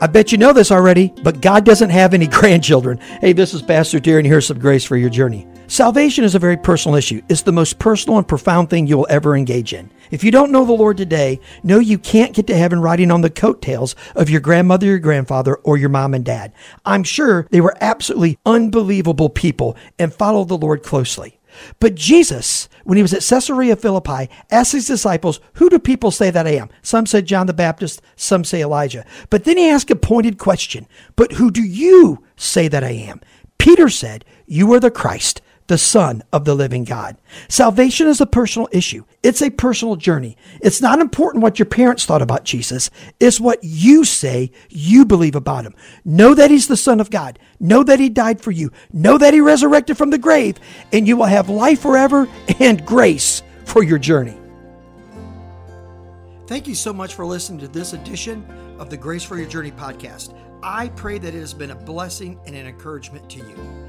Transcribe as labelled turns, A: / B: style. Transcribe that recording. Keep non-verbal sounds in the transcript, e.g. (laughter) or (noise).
A: I bet you know this already, but God doesn't have any (laughs) grandchildren. Hey, this is Pastor Darren. Here's some grace for your journey. Salvation is a very personal issue. It's the most personal and profound thing you'll ever engage in. If you don't know the Lord today, know you can't get to heaven riding on the coattails of your grandmother, your grandfather, or your mom and dad. I'm sure they were absolutely unbelievable people and followed the Lord closely. But Jesus, when he was at Caesarea Philippi, asked his disciples, Who do people say that I am? Some said John the Baptist, some say Elijah. But then he asked a pointed question, But who do you say that I am? Peter said, You are the Christ, the Son of the living God. Salvation is a personal issue. It's a personal journey. It's not important what your parents thought about Jesus. It's what you say you believe about him. Know that he's the Son of God. Know that he died for you. Know that he resurrected from the grave, and you will have life forever and grace for your journey. Thank you so much for listening to this edition of the Grace for Your Journey podcast. I pray that it has been a blessing and an encouragement to you.